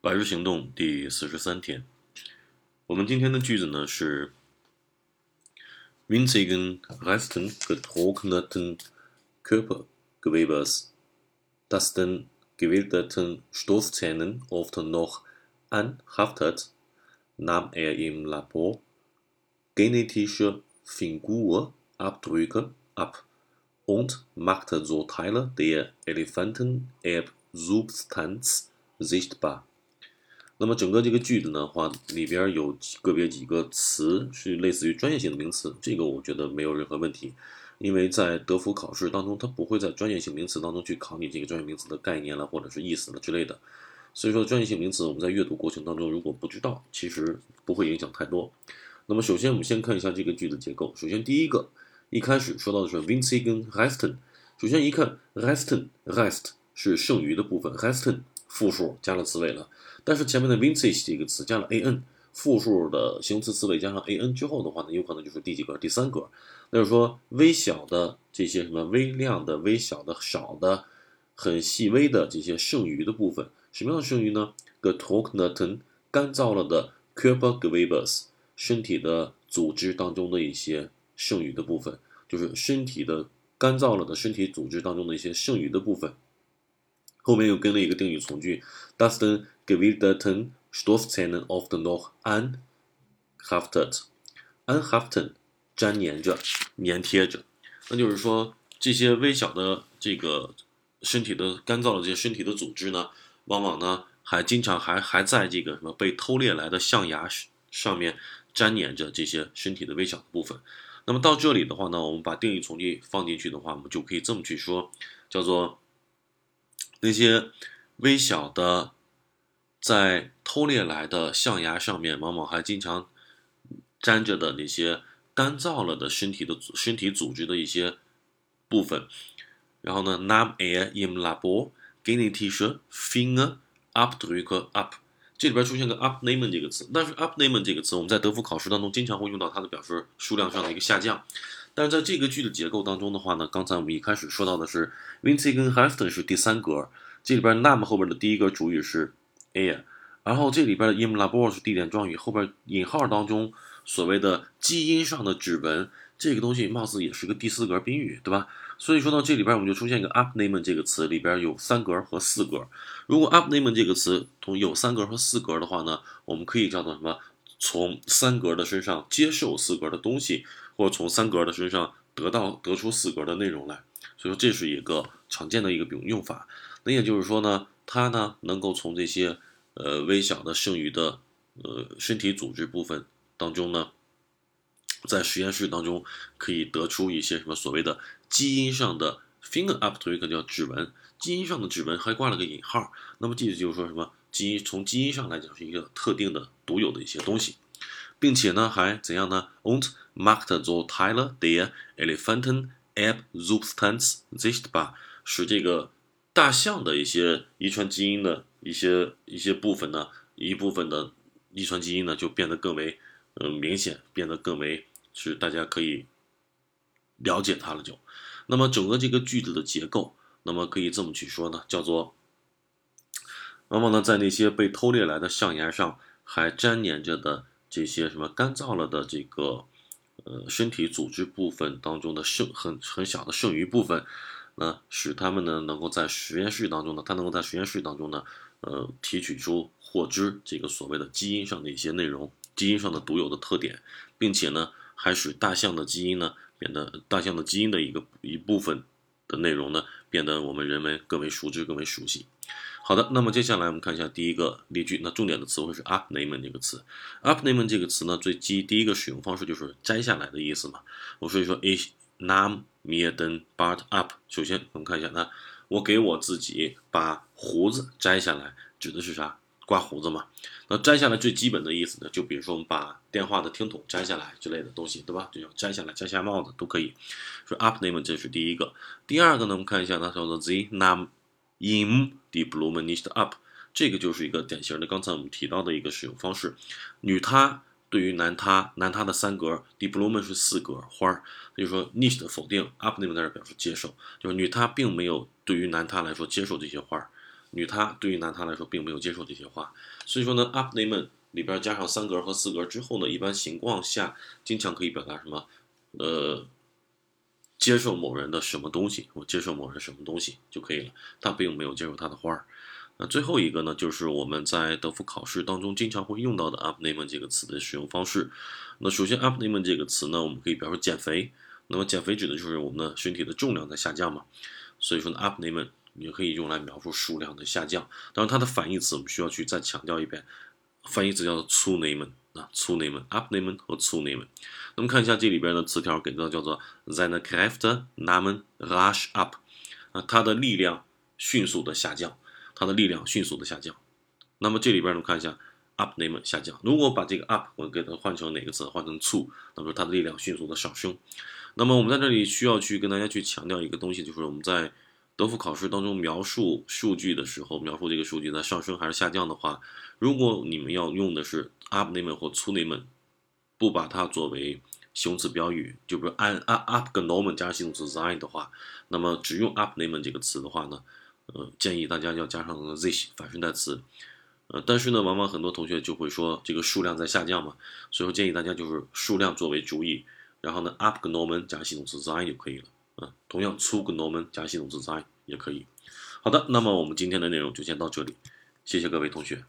百日行动第四十三天，我们今天的句子呢是：Winzigen Resten getrockneten Körpergewebes, das den gewildeten Stoßzähnen oft noch anhaftet, nahm er im Labor genetische Fingerabdrücke ab und machte so Teile der Elefantenerbsubstanz sichtbar. 那么整个这个句子的话，里边有个别几个词是类似于专业性的名词，这个我觉得没有任何问题，因为在德福考试当中，它不会在专业性名词当中去考你这个专业名词的概念了或者是意思了之类的，所以说专业性名词我们在阅读过程当中如果不知道，其实不会影响太多。那么首先我们先看一下这个句子结构，首先第一个一开始说到的是 Vinci 跟 Heston，首先一看 Resten rest 是剩余的部分 Heston 复数加了词尾了。但是前面的 vintage 这个词加了 an，复数的形容词词尾加上 an 之后的话呢，有可能就是第几格？第三格。那就是说，微小的这些什么微量的、微小的、少的、很细微的这些剩余的部分，什么样的剩余呢？getrockneten 干燥了的 c u r p e r g e w e b e s 身体的组织当中的一些剩余的部分，就是身体的干燥了的身体组织当中的一些剩余的部分。后面又跟了一个定语从句，Dustin gewildeten Stoffzähnen o f t e noch anhaftet。anhaften 粘粘着、粘贴着，那就是说这些微小的这个身体的干燥的这些身体的组织呢，往往呢还经常还还在这个什么被偷猎来的象牙上面粘粘着这些身体的微小的部分。那么到这里的话呢，我们把定语从句放进去的话，我们就可以这么去说，叫做。那些微小的，在偷猎来的象牙上面，往往还经常粘着的那些干燥了的身体的身体组织的一些部分。然后呢，nam air im labor genetische Fingerabdrücke up，这里边出现个 upnehmen 这个词，但是 upnehmen 这个词我们在德福考试当中经常会用到它的表示数量上的一个下降。但是在这个句的结构当中的话呢，刚才我们一开始说到的是 Vinci 跟 Heston 是第三格，这里边 nam 后边的第一个主语是 air，然后这里边的 im labor 是地点状语，后边引号当中所谓的基因上的指纹，这个东西貌似也是个第四格宾语，对吧？所以说到这里边我们就出现一个 upname 这个词里边有三格和四格。如果 upname 这个词同有三格和四格的话呢，我们可以叫做什么？从三格的身上接受四格的东西。或从三格的身上得到得出四格的内容来，所以说这是一个常见的一个用用法。那也就是说呢，它呢能够从这些呃微小的剩余的呃身体组织部分当中呢，在实验室当中可以得出一些什么所谓的基因上的 finger up to 一个叫指纹，基因上的指纹还挂了个引号。那么记得就是说什么基因从基因上来讲是一个特定的独有的一些东西。并且呢，还怎样呢？Und macht so Teile der Elefantenerbsubstanz sichtbar，使这个大象的一些遗传基因的一些一些部分呢，一部分的遗传基因呢，就变得更为嗯明显，变得更为是大家可以了解它了。就，那么整个这个句子的结构，那么可以这么去说呢，叫做，往往呢，在那些被偷猎来的象牙上还粘连着的。这些什么干燥了的这个呃身体组织部分当中的剩很很小的剩余部分，那使他们呢能够在实验室当中呢，它能够在实验室当中呢，呃提取出获知这个所谓的基因上的一些内容，基因上的独有的特点，并且呢还使大象的基因呢变得大象的基因的一个一部分的内容呢变得我们人们更为熟知、更为熟悉。好的，那么接下来我们看一下第一个例句。那重点的词汇是 upnamen 这个词。upnamen 这个词呢，最基第一个使用方式就是摘下来的意思嘛。我所以说，ich nahm mir den Bart up。首先我们看一下，那我给我自己把胡子摘下来，指的是啥？刮胡子嘛。那摘下来最基本的意思呢，就比如说我们把电话的听筒摘下来之类的东西，对吧？就叫摘下来，摘下帽子都可以。说 upnamen 这是第一个。第二个呢，我们看一下，那叫做 the nam。Im the Blumen nicht up，这个就是一个典型的刚才我们提到的一个使用方式。女她对于男他，男他的三格，die Blumen 是四格花儿，就是说 nicht 否定，up 那边在这表示接受，就是女她并没有对于男他来说接受这些花儿，女她对于男他来说并没有接受这些话，所以说呢，up name 里边加上三格和四格之后呢，一般情况下经常可以表达什么？呃，接受某人的什么东西，或接受某人什么东西就可以了。他并没有接受他的花儿。那最后一个呢，就是我们在德福考试当中经常会用到的 abnehmen 这个词的使用方式。那首先 abnehmen 这个词呢，我们可以表示减肥。那么减肥指的就是我们的身体的重量在下降嘛。所以说呢，abnehmen 也可以用来描述数量的下降。当然它的反义词我们需要去再强调一遍，反义词叫做 zunehmen 啊，zunehmen abnehmen 和 zunehmen。那么看一下这里边的词条给到叫做 seine Kräfte nahmen rasch ab 啊，它的力量迅速的下降，它的力量迅速的下降。那么这里边呢，看一下 abnehmen 下降。如果把这个 up 我给它换成哪个词？换成 zu，那么它的力量迅速的上升。那么我们在这里需要去跟大家去强调一个东西，就是我们在德福考试当中描述数据的时候，描述这个数据在上升还是下降的话，如果你们要用的是 up nemen 或 zunehmen，不把它作为形容词标语，就比如按 up abgenommen 加形容词 sein 的话，那么只用 up nemen 这个词的话呢，呃，建议大家要加上 this 反身代词。呃，但是呢，往往很多同学就会说这个数量在下降嘛，所以说建议大家就是数量作为主语。然后呢，abgenommen 加系动词 sein 就可以了。啊，同样出个 Norman 加系统制裁也可以。好的，那么我们今天的内容就先到这里，谢谢各位同学。